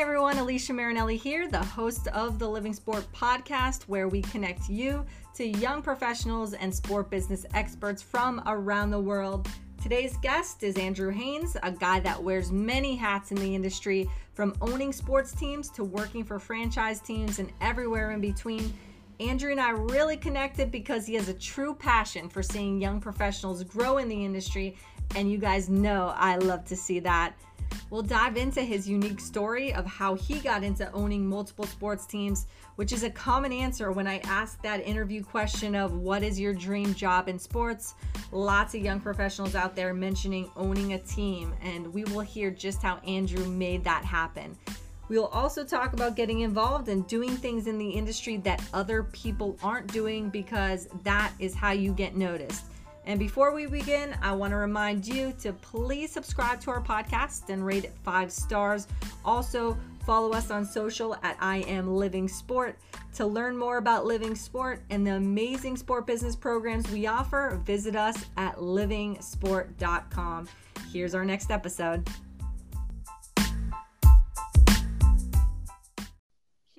everyone, Alicia Marinelli here, the host of the Living Sport podcast, where we connect you to young professionals and sport business experts from around the world. Today's guest is Andrew Haynes, a guy that wears many hats in the industry, from owning sports teams to working for franchise teams and everywhere in between. Andrew and I really connected because he has a true passion for seeing young professionals grow in the industry, and you guys know I love to see that. We'll dive into his unique story of how he got into owning multiple sports teams, which is a common answer when I ask that interview question of what is your dream job in sports. Lots of young professionals out there mentioning owning a team, and we will hear just how Andrew made that happen. We'll also talk about getting involved and doing things in the industry that other people aren't doing because that is how you get noticed. And before we begin, I want to remind you to please subscribe to our podcast and rate it five stars. Also, follow us on social at I Am Living Sport. To learn more about Living Sport and the amazing sport business programs we offer, visit us at livingsport.com. Here's our next episode.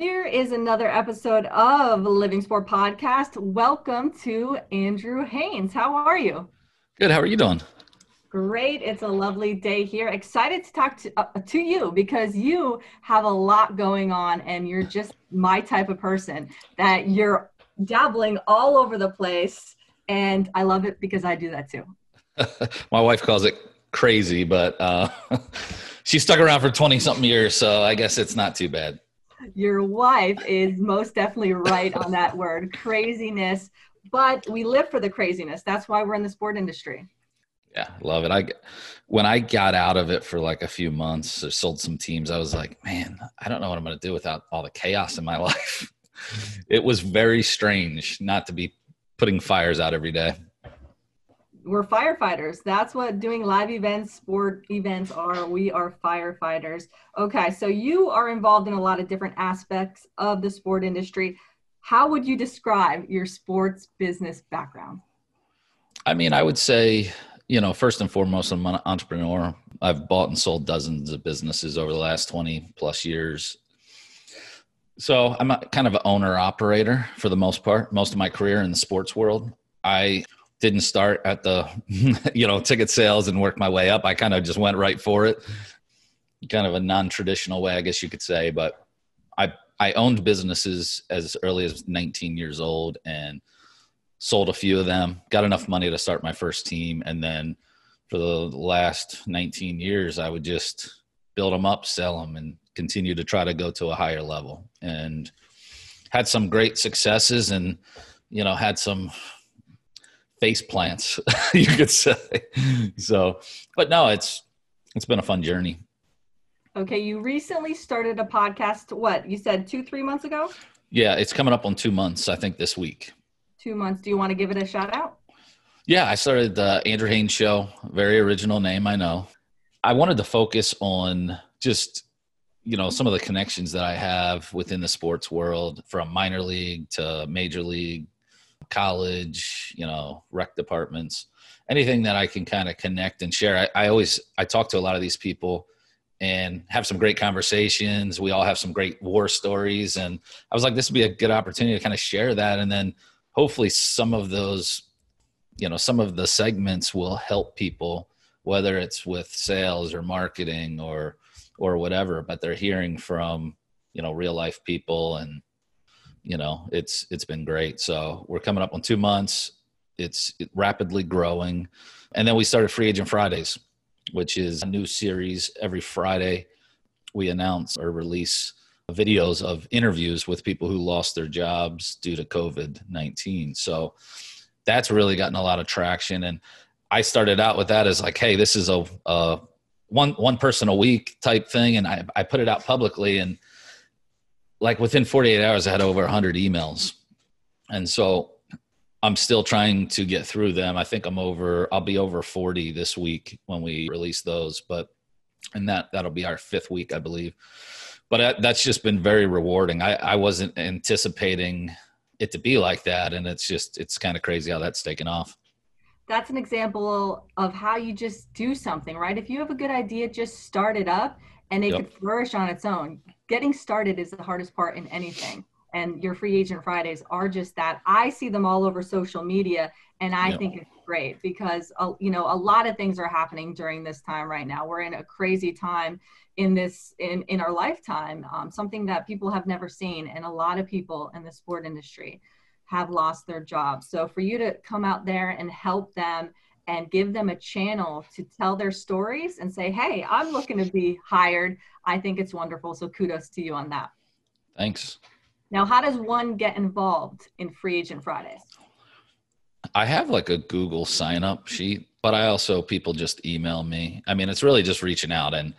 Here is another episode of Living Sport Podcast. Welcome to Andrew Haynes. How are you? Good. How are you doing? Great. It's a lovely day here. Excited to talk to, uh, to you because you have a lot going on and you're just my type of person that you're dabbling all over the place. And I love it because I do that too. my wife calls it crazy, but uh, she stuck around for 20 something years. So I guess it's not too bad your wife is most definitely right on that word craziness. But we live for the craziness. That's why we're in the sport industry. Yeah love it. I when i got out of it for like a few months or sold some teams i was like man i don't know what i'm going to do without all the chaos in my life. It was very strange not to be putting fires out every day we're firefighters. That's what doing live events, sport events are. We are firefighters. Okay, so you are involved in a lot of different aspects of the sport industry. How would you describe your sports business background? I mean, I would say, you know, first and foremost, I'm an entrepreneur. I've bought and sold dozens of businesses over the last 20 plus years. So I'm a kind of an owner operator for the most part, most of my career in the sports world. I didn't start at the you know ticket sales and work my way up. I kind of just went right for it. Kind of a non-traditional way i guess you could say but i i owned businesses as early as 19 years old and sold a few of them got enough money to start my first team and then for the last 19 years i would just build them up sell them and continue to try to go to a higher level. And had some great successes and you know had some face plants, you could say. So, but no, it's it's been a fun journey. Okay, you recently started a podcast. What you said two, three months ago? Yeah, it's coming up on two months. I think this week. Two months. Do you want to give it a shout out? Yeah, I started the Andrew Haynes Show. Very original name, I know. I wanted to focus on just you know some of the connections that I have within the sports world, from minor league to major league college, you know, rec departments, anything that I can kind of connect and share. I, I always I talk to a lot of these people and have some great conversations. We all have some great war stories, and I was like, this would be a good opportunity to kind of share that, and then hopefully some of those, you know, some of the segments will help people, whether it's with sales or marketing or or whatever. But they're hearing from you know real life people and you know it's it's been great. So we're coming up on two months. It's rapidly growing. And then we started free agent fridays which is a new series. Every friday we announce or release videos of interviews with people who lost their jobs due to covid-19 so that's really gotten a lot of traction. And i started out with that as like hey this is a, a one one person a week type thing. And I, I put it out publicly and like within 48 hours, I had over 100 emails. And so I'm still trying to get through them. I think I'm over, I'll be over 40 this week when we release those, but, and that, that'll be our fifth week, I believe. But that's just been very rewarding. I, I wasn't anticipating it to be like that. And it's just, it's kind of crazy how that's taken off. That's an example of how you just do something, right? If you have a good idea, just start it up and it Yep. could flourish on its own. Getting started is the hardest part in anything. And your free agent Fridays are just that. I see them all over social media, and I Yep. think it's great because uh, you know a lot of things are happening during this time right now. We're in a crazy time in this in in our lifetime, um, something that people have never seen, and a lot of people in the sport industry have lost their jobs. So for you to come out there and help them and give them a channel to tell their stories and say, "Hey, I'm looking to be hired," I think it's wonderful. So kudos to you on that. Thanks. Now, how does one get involved in Free Agent Fridays? I have like a Google sign up sheet, but I also people just email me. I mean, it's really just reaching out and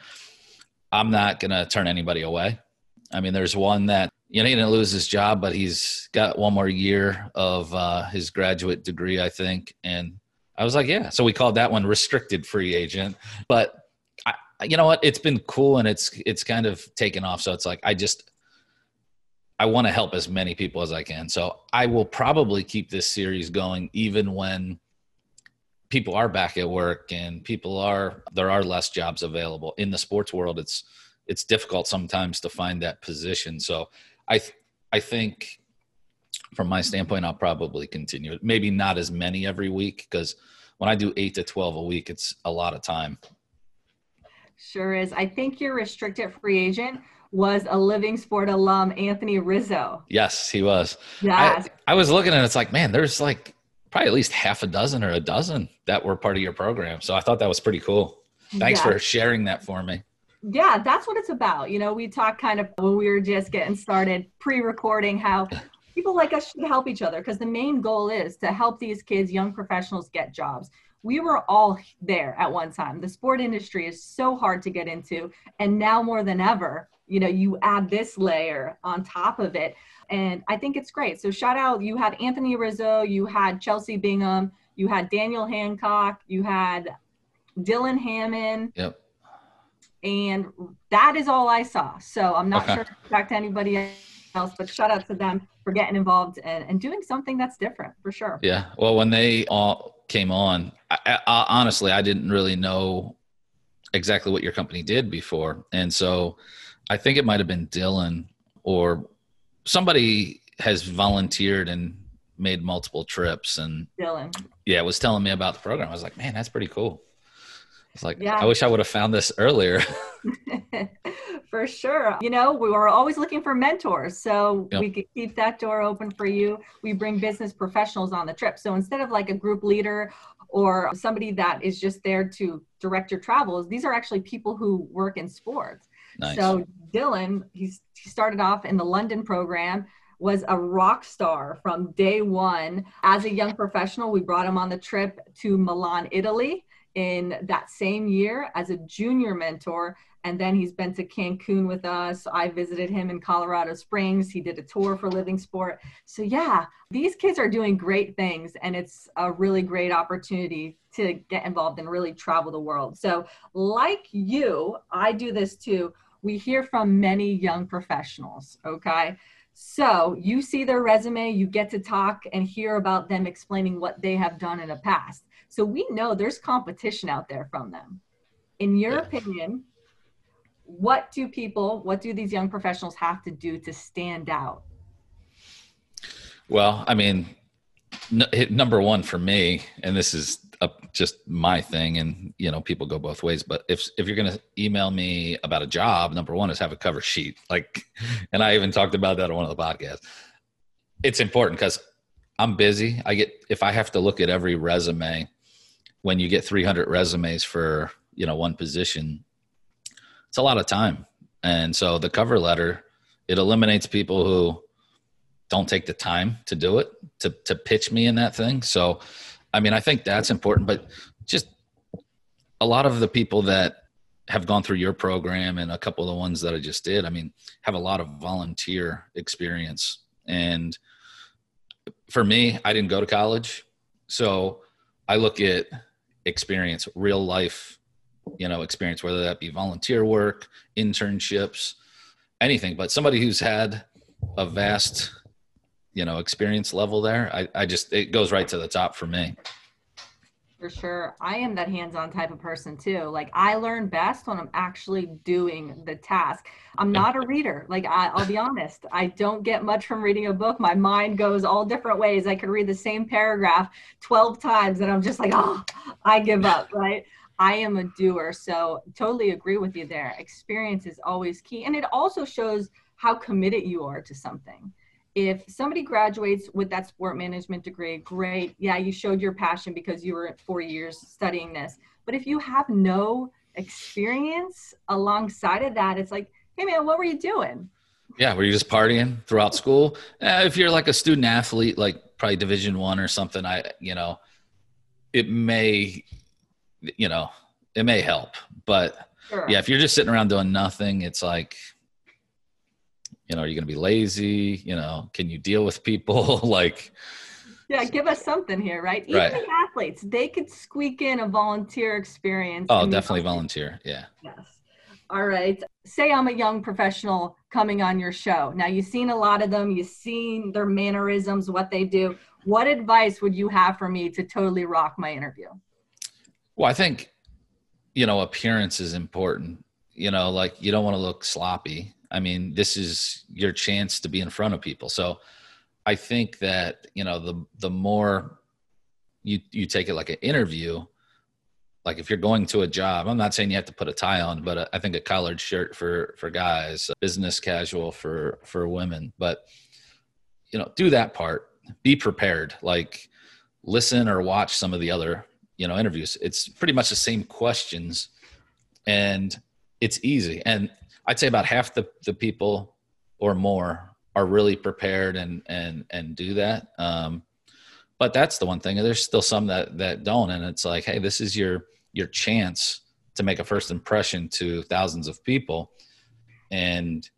I'm not going to turn anybody away. I mean, there's one that, you know, he didn't lose his job, but he's got one more year of uh, his graduate degree, I think. And I was like, yeah. So we called that one restricted free agent. But I, you know what? It's been cool and it's, it's kind of taken off. So it's like, I just, I want to help as many people as I can. So I will probably keep this series going even when people are back at work and people are there are less jobs available in the sports world it's it's difficult sometimes to find that position so i th- i think from my standpoint i'll probably continue it maybe not as many every week because when i do 8 to 12 a week it's a lot of time Sure is. I think your restricted free agent was a Living Sport alum, Anthony Rizzo. yes he was Yes. I, I was looking and it's like man there's like probably at least half a dozen or a dozen that were part of your program so i thought that was pretty cool thanks Yeah. for sharing that for me yeah that's what it's about you know we talked kind of when we were just getting started pre-recording how people like us should help each other because the main goal is to help these kids young professionals get jobs. We were all there at one time. The sport industry is so hard to get into and now more than ever you know you add this layer on top of it and i think it's great. So shout out you had anthony rizzo you had chelsea bingham you had daniel hancock you had dylan hammond. Yep. And that is all I saw. So I'm not Okay. sure to talk to anybody else, but shout out to them for getting involved and, and doing something that's different for sure. Yeah. Well, when they all came on, I, I, honestly, I didn't really know exactly what your company did before. And so I think it might have been Dylan or somebody has volunteered and made multiple trips. And Dylan. yeah, was telling me about the program. I was like, man, that's pretty cool. It's like, Yeah. I wish I would have found this earlier. for sure. You know, we were always looking for mentors. So Yep. we could keep that door open for you. We bring business professionals on the trip. So instead of like a group leader or somebody that is just there to direct your travels, these are actually people who work in sports. nice. So Dylan, he's, he started off in the London program, was a rock star from day one. As a young professional, we brought him on the trip to Milan, Italy in that same year as a junior mentor. And then he's been to Cancun with us. I visited him in Colorado Springs. He did a tour for Living Sport. So, yeah, these kids are doing great things. And it's a really great opportunity to get involved and really travel the world. So, like you, I do this too we hear from many young professionals, okay? So you see their resume, you get to talk and hear about them explaining what they have done in the past. So we know there's competition out there from them. In your Yeah. opinion, what do people, what do these young professionals have to do to stand out? Well, I mean, number one for me, and this is a, just my thing, and you know, people go both ways. But if if you're to email me about a job, number one is have a cover sheet. Like, and I even talked about that on one of the podcasts. It's important because I'm busy. I get if I have to look at every resume, when you get 300 resumes for you know one position, it's a lot of time. And so the cover letter it eliminates people who don't take the time to do it to to pitch me in that thing. So i mean i think that's important but just a lot of the people that have gone through your program and a couple of the ones that i just did i mean have a lot of volunteer experience. And for me i didn't go to college. So i look at experience real life you know experience whether that be volunteer work internships anything but somebody who's had a vast you know experience level there i, I just it goes right to the top for me For sure. I am that hands on type of person too. Like, I learn best when I'm actually doing the task. I'm not a reader. Like, I, will be honest, I don't get much from reading a book. My mind goes all different ways. I could read the same paragraph 12 times and I'm just like, oh, I give up, right? I am a doer. So, totally agree with you there. Experience is always key. And it also shows how committed you are to something if somebody graduates with that sport management degree, great. Yeah, you showed your passion because you were four years studying this. But if you have no experience alongside of that, it's like, hey man, what were you doing? Yeah, were you just partying throughout school? Uh, if you're like a student athlete, like probably Division One or something, I you know, it may, you know, it may help. But sure. yeah, if you're just sitting around doing nothing, it's like you know, are you going to be lazy? You know, can you deal with people? like, yeah, give us something here, right? Even right. the athletes, they could squeak in a volunteer experience. Oh, definitely volunteer. Yeah. Yes. All right. Say I'm a young professional coming on your show. Now, you've seen a lot of them, you've seen their mannerisms, what they do. What advice would you have for me to totally rock my interview? Well, I think, you know, appearance is important. You know, like you don't want to look sloppy. I mean, this is your chance to be in front of people. So I think that, you know, the the more you you take it like an interview, like if you're going to a job, I'm not saying you have to put a tie on, but uh, I think a collared shirt for for guys, business casual for for women, but you know, do that part. Be prepared. Like listen or watch some of the other, you know, interviews. It's pretty much the same questions and it's easy. And I'd say about half the, the people or more are really prepared and and and do that. Um, but that's the one thing. There's still some that that don't, and it's like, hey, this is your your chance to make a first impression to thousands of people, and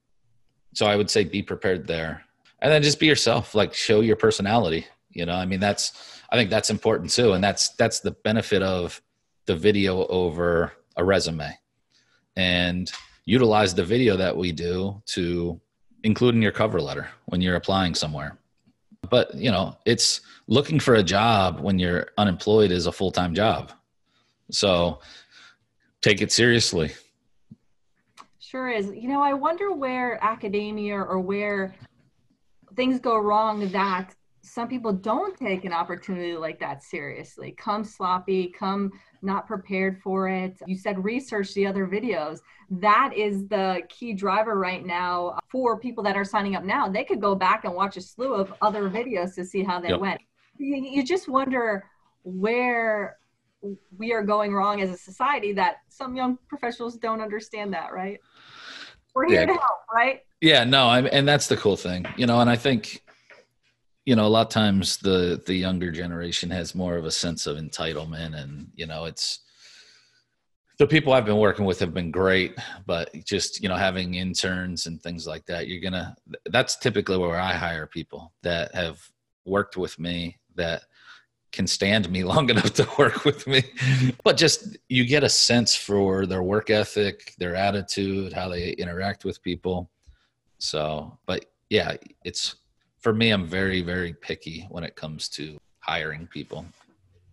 so I would say be prepared there, and then just be yourself. Like show your personality. You know, I mean, that's I think that's important too, and that's that's the benefit of the video over a resume, and utilize the video that we do to include in your cover letter when you're applying somewhere. But, you know, it's looking for a job when you're unemployed is a full time job. So take it seriously. Sure is. You know, I wonder where academia or where things go wrong that some people don't take an opportunity like that seriously. Come sloppy, come not prepared for it. You said research the other videos. That is the key driver right now for people that are signing up now. They could go back and watch a slew of other videos to see how they yep. went. You, you just wonder where we are going wrong as a society that some young professionals don't understand that, right? We're here yeah. to help, right? Yeah, no, I'm, and that's the cool thing, you know. And I think you know a lot of times the the younger generation has more of a sense of entitlement and you know it's the people I've been working with have been great, but just you know having interns and things like that, you're gonna. That's typically where I hire people that have worked with me that can stand me long enough to work with me. But just you get a sense for their work ethic, their attitude, how they interact with people. So, but yeah, it's for me, I'm very, very picky when it comes to hiring people.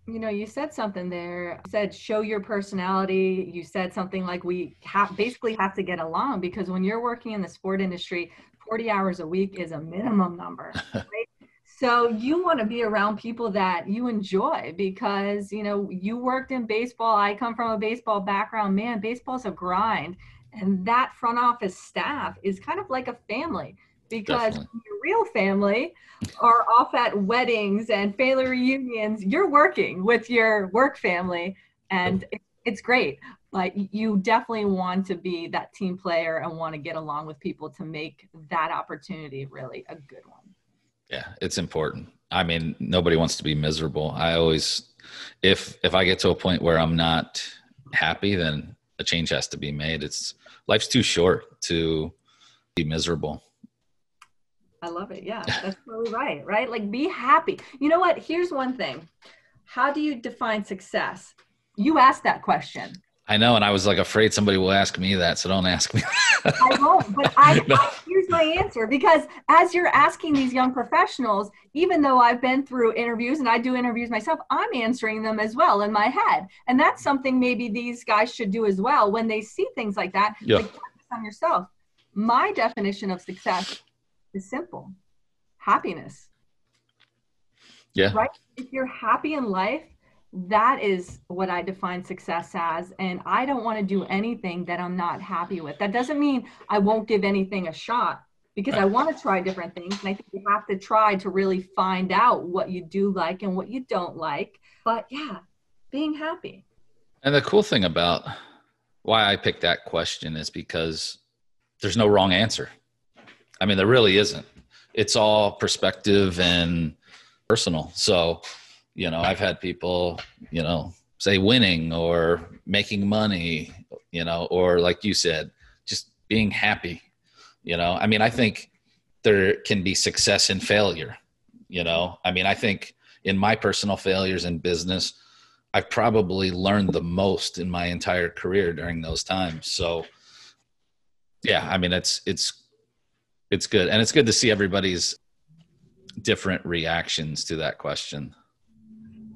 You know, you said something there. You said show your personality. You said something like we have basically have to get along because when you're working in the sport industry, 40 hours a week is a minimum number. Right? so you want to be around people that you enjoy because you know you worked in baseball. I come from a baseball background. Man, baseball's a grind, and that front office staff is kind of like a family because your real family are off at weddings and family reunions. You're working with your work family, and it's great. Like you definitely want to be that team player and want to get along with people to make that opportunity really a good one. Yeah, it's important. I mean, nobody wants to be miserable. I always, if if I get to a point where I'm not happy, then a change has to be made. It's life's too short to be miserable. I love it. Yeah, that's totally right. Right? Like be happy. You know what? Here's one thing. How do you define success? You asked that question. I know, and I was like afraid somebody will ask me that, so don't ask me. I won't. But I, no. I, here's my answer because as you're asking these young professionals, even though I've been through interviews and I do interviews myself, I'm answering them as well in my head. And that's something maybe these guys should do as well when they see things like that. Yeah. Like focus on yourself. My definition of success is simple happiness. Yeah. Right? If you're happy in life, that is what I define success as. And I don't want to do anything that I'm not happy with. That doesn't mean I won't give anything a shot because I want to try different things. And I think you have to try to really find out what you do like and what you don't like. But yeah, being happy. And the cool thing about why I picked that question is because there's no wrong answer. I mean, there really isn't. It's all perspective and personal. So, you know, I've had people, you know, say winning or making money, you know, or like you said, just being happy. You know, I mean, I think there can be success in failure. You know, I mean, I think in my personal failures in business, I've probably learned the most in my entire career during those times. So, yeah, I mean, it's it's it's good, and it's good to see everybody's different reactions to that question.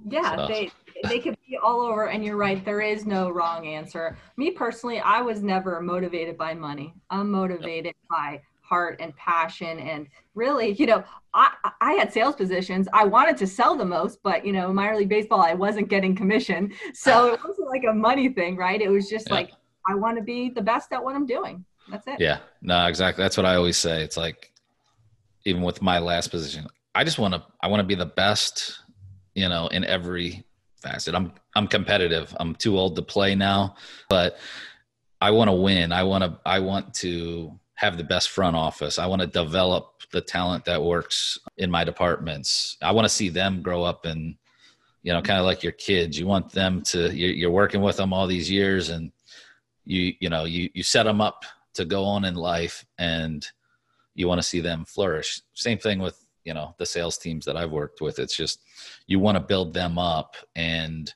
Yeah, So- they they could be all over and you're right, there is no wrong answer. Me personally, I was never motivated by money. I'm motivated by heart and passion and really, you know, I I had sales positions. I wanted to sell the most, but you know, minor league baseball I wasn't getting commission. So it wasn't like a money thing, right? It was just Yeah. like I want to be the best at what I'm doing. That's it. Yeah, no, exactly. That's what I always say. It's like, even with my last position, I just want to, I want to be the best, you know, in every facet. I'm, I'm competitive. I'm too old to play now, but I want to win. I want to, I want to have the best front office. I want to develop the talent that works in my departments. I want to see them grow up and, you know, kind of like your kids. You want them to, you're, working with them all these years and you, you know, you, you set them up to go on in life and you want to see them flourish. Same thing with, you know, the sales teams that I've worked with. It's just you want to build them up. And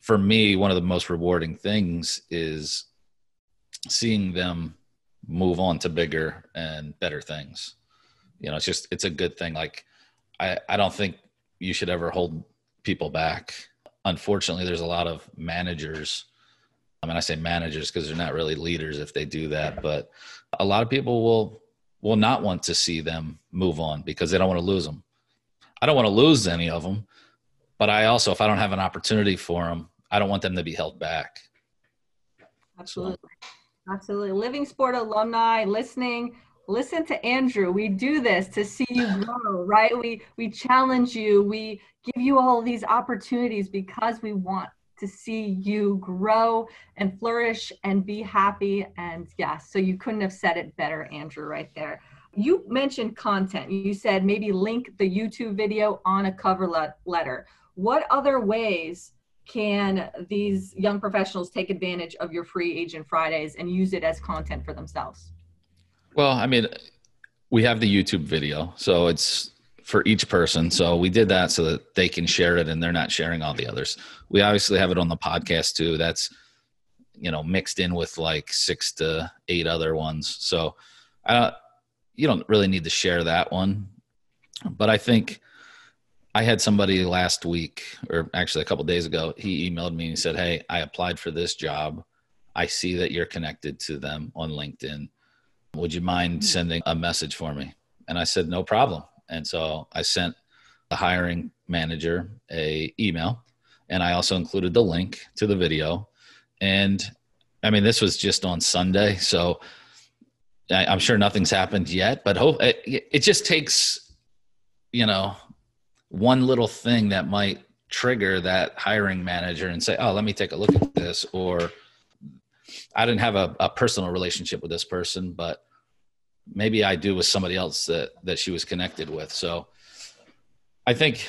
for me, one of the most rewarding things is seeing them move on to bigger and better things. You know, it's just it's a good thing. Like I, I don't think you should ever hold people back. Unfortunately, there's a lot of managers I mean, I say managers because they're not really leaders if they do that, but a lot of people will will not want to see them move on because they don't want to lose them. I don't want to lose any of them, but I also, if I don't have an opportunity for them, I don't want them to be held back. Absolutely. Absolutely. Living Sport alumni listening, listen to Andrew. We do this to see you grow, right? We we challenge you. We give you all these opportunities because we want to see you grow and flourish and be happy. And yes, so you couldn't have said it better, Andrew, right there. You mentioned content. You said maybe link the YouTube video on a cover letter. What other ways can these young professionals take advantage of your free agent Fridays and use it as content for themselves? Well, I mean, we have the YouTube video, so it's for each person. So we did that so that they can share it and they're not sharing all the others. We obviously have it on the podcast too. That's you know mixed in with like six to eight other ones. So uh, you don't really need to share that one. But I think I had somebody last week, or actually a couple days ago, he emailed me and he said, "Hey, I applied for this job. I see that you're connected to them on LinkedIn. Would you mind sending a message for me?" And I said, "No problem." And so I sent the hiring manager a email, and I also included the link to the video. And I mean, this was just on Sunday, so I, I'm sure nothing's happened yet. But hope it, it just takes, you know, one little thing that might trigger that hiring manager and say, "Oh, let me take a look at this," or I didn't have a, a personal relationship with this person, but maybe I do with somebody else that that she was connected with. So I think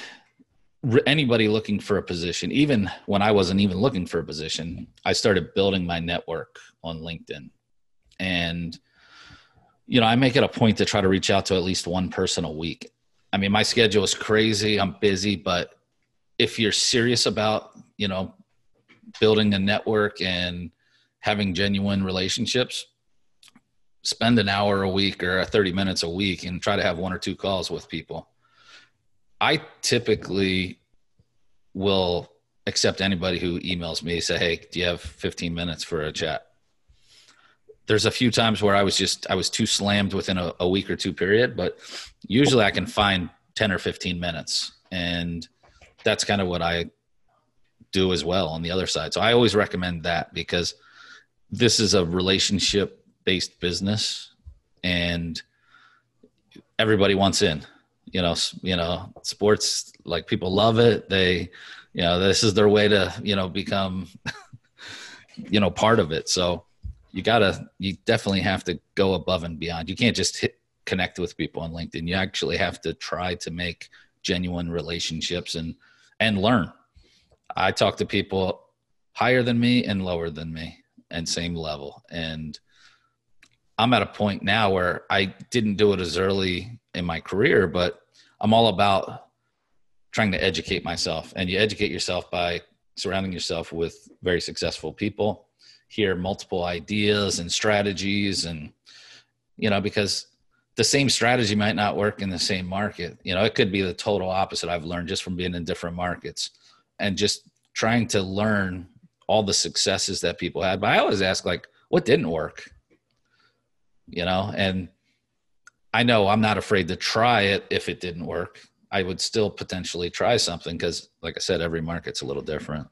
anybody looking for a position, even when I wasn't even looking for a position, I started building my network on LinkedIn. And you know, I make it a point to try to reach out to at least one person a week. I mean, my schedule is crazy, I'm busy, but if you're serious about, you know, building a network and having genuine relationships, spend an hour a week or 30 minutes a week and try to have one or two calls with people. I typically will accept anybody who emails me say, "Hey, do you have 15 minutes for a chat?" There's a few times where I was just I was too slammed within a, a week or two period, but usually I can find 10 or 15 minutes, and that's kind of what I do as well on the other side. So I always recommend that because this is a relationship based business and everybody wants in. You know you know sports like people love it. They you know this is their way to you know become you know part of it. So you gotta you definitely have to go above and beyond. You can't just hit connect with people on linkedin. You actually have to try to make genuine relationships and and learn. I talk to people higher than me and lower than me and same level. And i'm at a point now where i didn't do it as early in my career but i'm all about trying to educate myself. And you educate yourself by surrounding yourself with very successful people hear multiple ideas and strategies and you know because the same strategy might not work in the same market. You know it could be the total opposite. I've learned just from being in different markets and just trying to learn all the successes that people had. But i always ask like what didn't work you know and i know i'm not afraid to try it if it didn't work I would still potentially try something because, like I said, every market's a little different.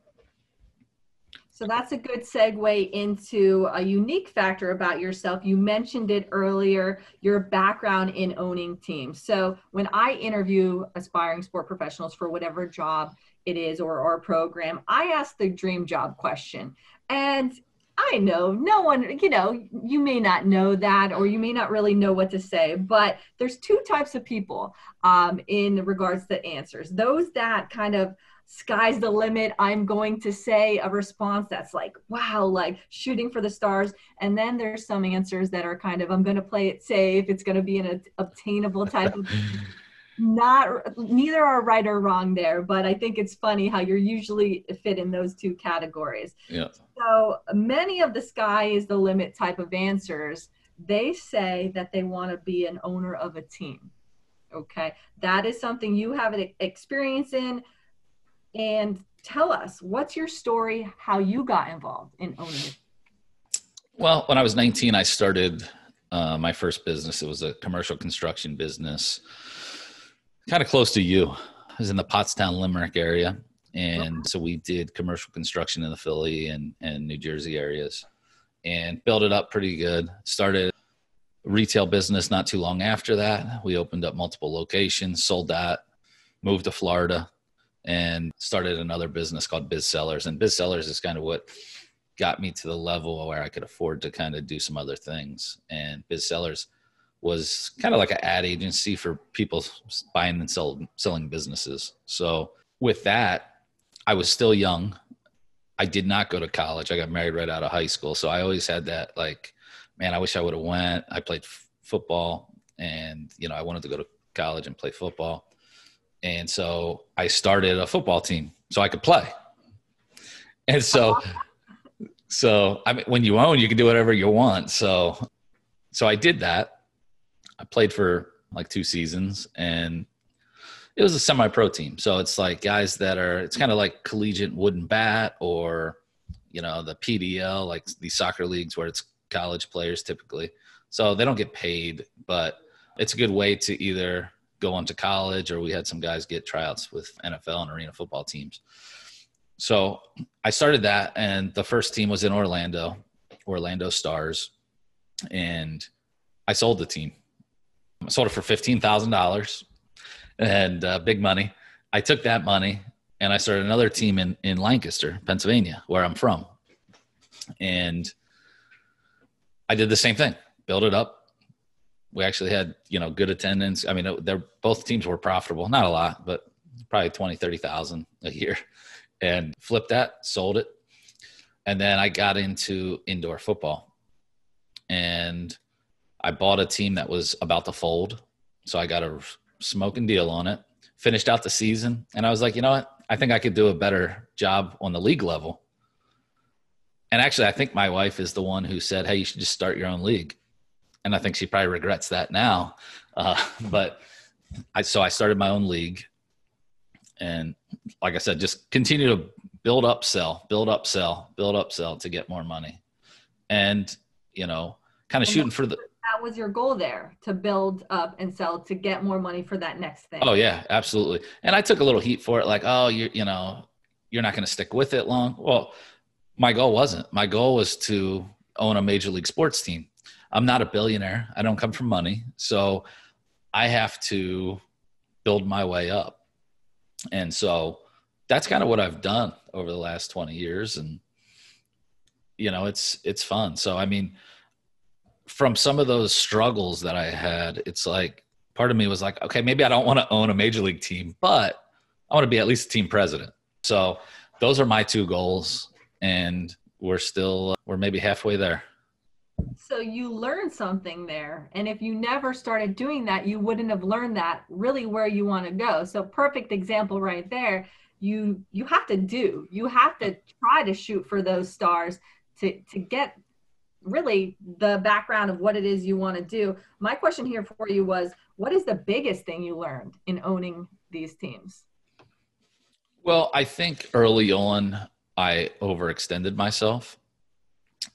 So that's a good segue into a unique factor about yourself. You mentioned it earlier, your background in owning teams. So when I interview aspiring sport professionals for whatever job it is or, or program, I ask the dream job question. And I know no one, you know, you may not know that or you may not really know what to say, but there's two types of people um, in regards to answers. Those that kind of sky's the limit, I'm going to say a response that's like, wow, like shooting for the stars. And then there's some answers that are kind of, I'm going to play it safe. It's going to be an obtainable type of not neither are right or wrong there but i think it's funny how you're usually fit in those two categories. Yeah. So many of the sky is the limit type of answers. They say that they want to be an owner of a team okay? That is something you have an experience in. And tell us what's your story how you got involved in owning? Well when i was 19 i started uh, my first business. It was a commercial construction business kind of close to you. I was in the Pottstown, Limerick area. And so we did commercial construction in the Philly and, and New Jersey areas and built it up pretty good. Started retail business not too long after that. We opened up multiple locations, sold that, moved to Florida, and started another business called Biz Sellers. And Biz Sellers is kind of what got me to the level where I could afford to kind of do some other things. And Biz Sellers was kind of like an ad agency for people buying and sell, selling businesses. So with that, I was still young. I did not go to college. I got married right out of high school. So I always had that like, man, I wish I would have went. I played f- football and, you know, I wanted to go to college and play football. And so I started a football team so I could play. And so, so I mean, when you own, you can do whatever you want. So, so I did that I played for like two seasons and it was a semi pro team. So it's like guys that are, it's kind of like collegiate wooden bat or, you know, the PDL, like these soccer leagues where it's college players typically. So they don't get paid, but it's a good way to either go on to college or we had some guys get tryouts with NFL and arena football teams. So I started that and the first team was in Orlando, Orlando Stars. And I sold the team I sold it for fifteen thousand dollars, and uh, big money. I took that money and I started another team in in Lancaster, Pennsylvania, where I'm from, and I did the same thing. Built it up. We actually had you know good attendance. I mean, they're both teams were profitable, not a lot, but probably 20, 30,000 a year, and flipped that, sold it, and then I got into indoor football, and I bought a team that was about to fold. So I got a smoking deal on it, finished out the season. And I was like, you know what? I think I could do a better job on the league level. And actually, I think my wife is the one who said, hey, you should just start your own league. and I think she probably regrets that now. Uh, but I so I started my own league, and like I said, just continue to build up, sell, build up, sell, build up, sell to get more money, and you know, kind of shooting for the. That was your goal there to build up and sell to get more money for that next thing. Oh yeah, absolutely. And I took a little heat for it, like, oh, you you know, you're not going to stick with it long. Well, my goal wasn't. My goal was to own a major league sports team. I'm not a billionaire. I don't come from money. So I have to build my way up. And so that's kind of what I've done over the last 20 years and you know, it's it's fun. So I mean, from some of those struggles that I had, it's like part of me was like, okay, maybe I don't want to own a major league team, but I want to be at least a team president. So those are my two goals and we're still uh, we're maybe halfway there. So you learned something there. And if you never started doing that, you wouldn't have learned that really where you want to go. So perfect example right there. You you have to do. You have to try to shoot for those stars to to get really the background of what it is you want to do. My question here for you was what is the biggest thing you learned in owning these teams? Well, I think early on I overextended myself.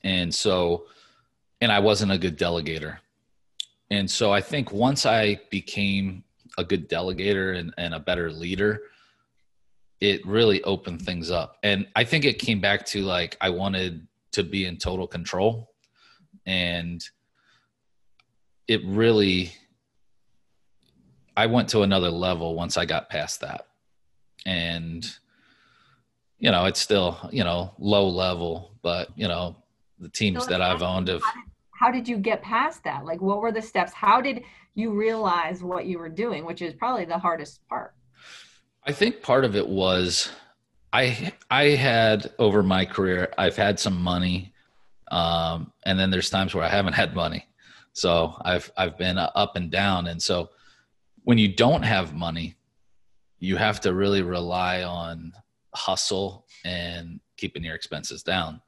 And so and I wasn't a good delegator. And so I think once I became a good delegator and, and a better leader, it really opened things up. And I think it came back to like I wanted to be in total control. And it really I went to another level once I got past that. And you know, it's still, you know, low level, but you know, the teams so that I've owned have how did you get past that? Like, what were the steps? How did you realize what you were doing, which is probably the hardest part? I think part of it was I I had over my career I've had some money, um, and then there's times where I haven't had money, so I've I've been up and down, and so when you don't have money, you have to really rely on hustle and keeping your expenses down,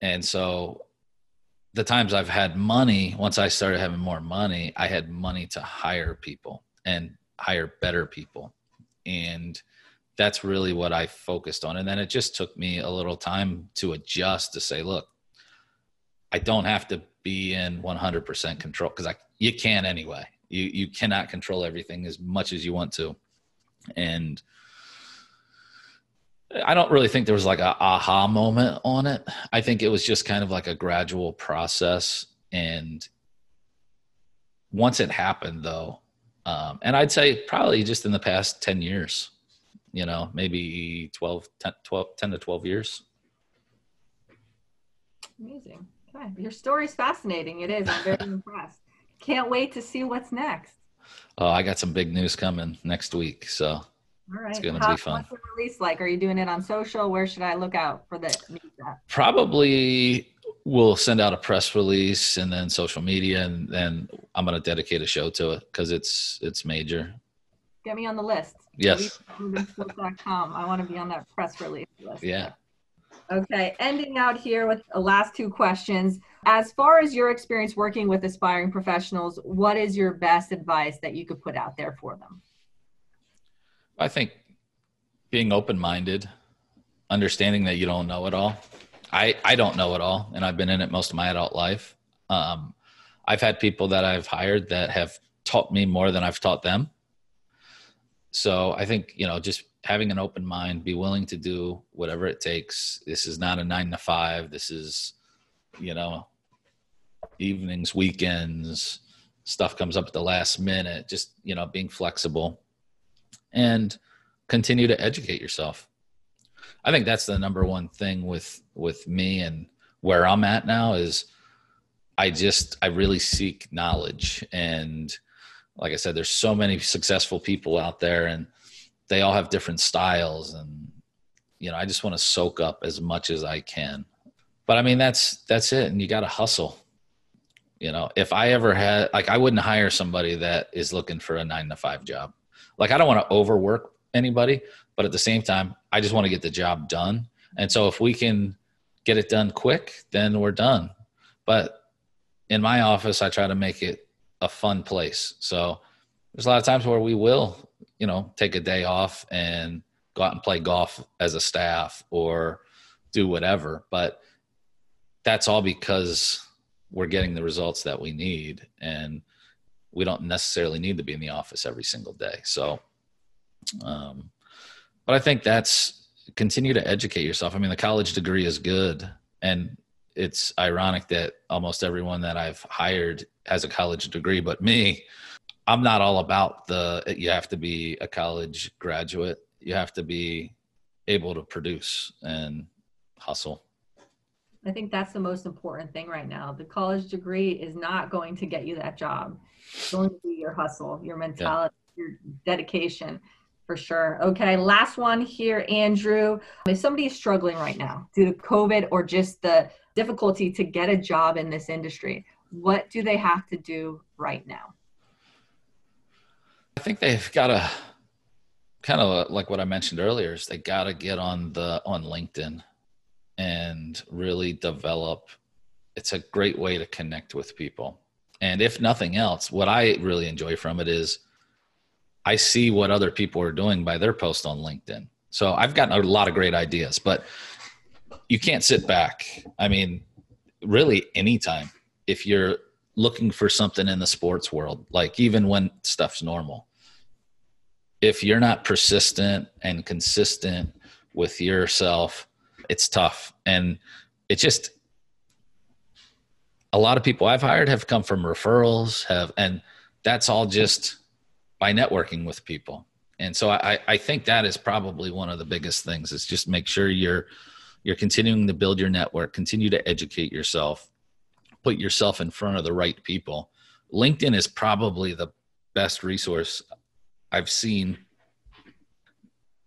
and so the times I've had money, once I started having more money, I had money to hire people and hire better people. And that's really what I focused on. And then it just took me a little time to adjust to say, look, I don't have to be in 100% control because I you can anyway. You you cannot control everything as much as you want to. And I don't really think there was like a aha moment on it. I think it was just kind of like a gradual process. And once it happened, though, um, and I'd say probably just in the past 10 years, you know, maybe 12, 10, 12, 10 to 12 years. Amazing. Okay. Your story's fascinating. It is. I'm very impressed. Can't wait to see what's next. Oh, I got some big news coming next week. So all right. It's going to be fun. What's the release like? Are you doing it on social? Where should I look out for the Probably we'll send out a press release and then social media, and then I'm going to dedicate a show to it because it's it's major. Get me on the list. Yes. I want to be on that press release list. Yeah. Okay, ending out here with the last two questions. As far as your experience working with aspiring professionals, what is your best advice that you could put out there for them? I think being open minded, understanding that you don't know it all. I, I don't know it all, and I've been in it most of my adult life. Um, I've had people that I've hired that have taught me more than I've taught them. So I think, you know, just having an open mind, be willing to do whatever it takes. This is not a nine to five. This is, you know, evenings, weekends, stuff comes up at the last minute, just, you know, being flexible and continue to educate yourself. I think that's the number one thing with with me and where I'm at now is I just I really seek knowledge and like I said there's so many successful people out there and they all have different styles and you know I just want to soak up as much as I can. But I mean that's that's it and you got to hustle. You know, if I ever had like I wouldn't hire somebody that is looking for a 9 to 5 job. Like I don't want to overwork anybody, but at the same time, I just want to get the job done. And so if we can get it done quick, then we're done. But in my office, I try to make it a fun place. So there's a lot of times where we will, you know, take a day off and go out and play golf as a staff or do whatever. But that's all because we're getting the results that we need. And we don't necessarily need to be in the office every single day. So, um, but I think that's continue to educate yourself. I mean, the college degree is good. And it's ironic that almost everyone that I've hired has a college degree, but me, I'm not all about the you have to be a college graduate. You have to be able to produce and hustle. I think that's the most important thing right now. The college degree is not going to get you that job. It's going to be your hustle, your mentality, yeah. your dedication for sure. Okay, last one here, Andrew. If somebody is struggling right now due to COVID or just the difficulty to get a job in this industry, what do they have to do right now? I think they've got to kind of like what I mentioned earlier is they got to get on the on LinkedIn and really develop it's a great way to connect with people. And if nothing else, what I really enjoy from it is I see what other people are doing by their post on LinkedIn. So I've gotten a lot of great ideas, but you can't sit back. I mean, really anytime if you're looking for something in the sports world, like even when stuff's normal, if you're not persistent and consistent with yourself, it's tough. And it just, a lot of people I've hired have come from referrals, have, and that's all just by networking with people. And so I, I think that is probably one of the biggest things is just make sure you're, you're continuing to build your network, continue to educate yourself, put yourself in front of the right people. LinkedIn is probably the best resource I've seen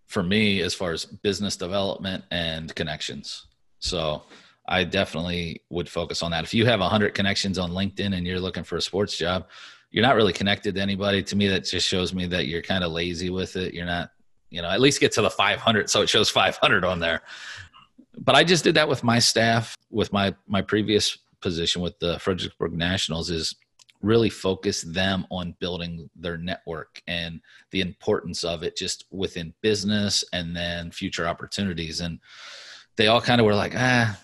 for me as far as business development and connections. So I definitely would focus on that. If you have 100 connections on LinkedIn and you're looking for a sports job, you're not really connected to anybody. To me, that just shows me that you're kind of lazy with it. You're not, you know, at least get to the 500 so it shows 500 on there. But I just did that with my staff, with my my previous position with the Fredericksburg Nationals is really focus them on building their network and the importance of it just within business and then future opportunities. And they all kind of were like, ah,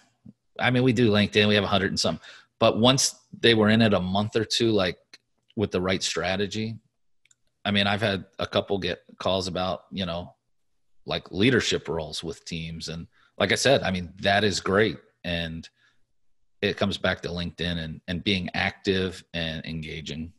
I mean, we do LinkedIn, we have a hundred and some, but once they were in it a month or two, like with the right strategy, I mean, I've had a couple get calls about, you know, like leadership roles with teams. And like I said, I mean, that is great. And it comes back to LinkedIn and, and being active and engaging.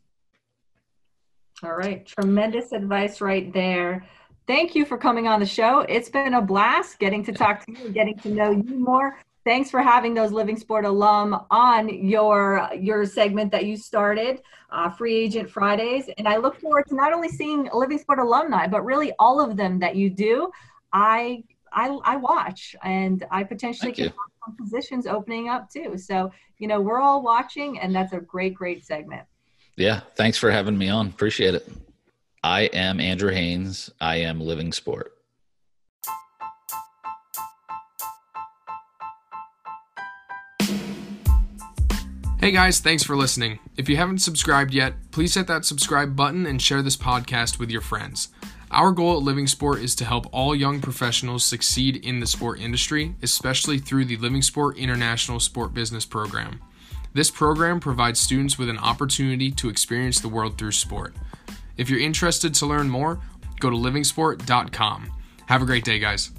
All right. Tremendous advice right there. Thank you for coming on the show. It's been a blast getting to talk to you, getting to know you more. Thanks for having those Living Sport alum on your your segment that you started, uh, Free Agent Fridays, and I look forward to not only seeing Living Sport alumni, but really all of them that you do. I I, I watch, and I potentially Thank can some positions opening up too. So, you know, we're all watching, and that's a great, great segment. Yeah. Thanks for having me on. Appreciate it. I am Andrew Haynes. I am Living Sport. Hey guys, thanks for listening. If you haven't subscribed yet, please hit that subscribe button and share this podcast with your friends. Our goal at Living Sport is to help all young professionals succeed in the sport industry, especially through the Living Sport International Sport Business Program. This program provides students with an opportunity to experience the world through sport. If you're interested to learn more, go to livingsport.com. Have a great day, guys.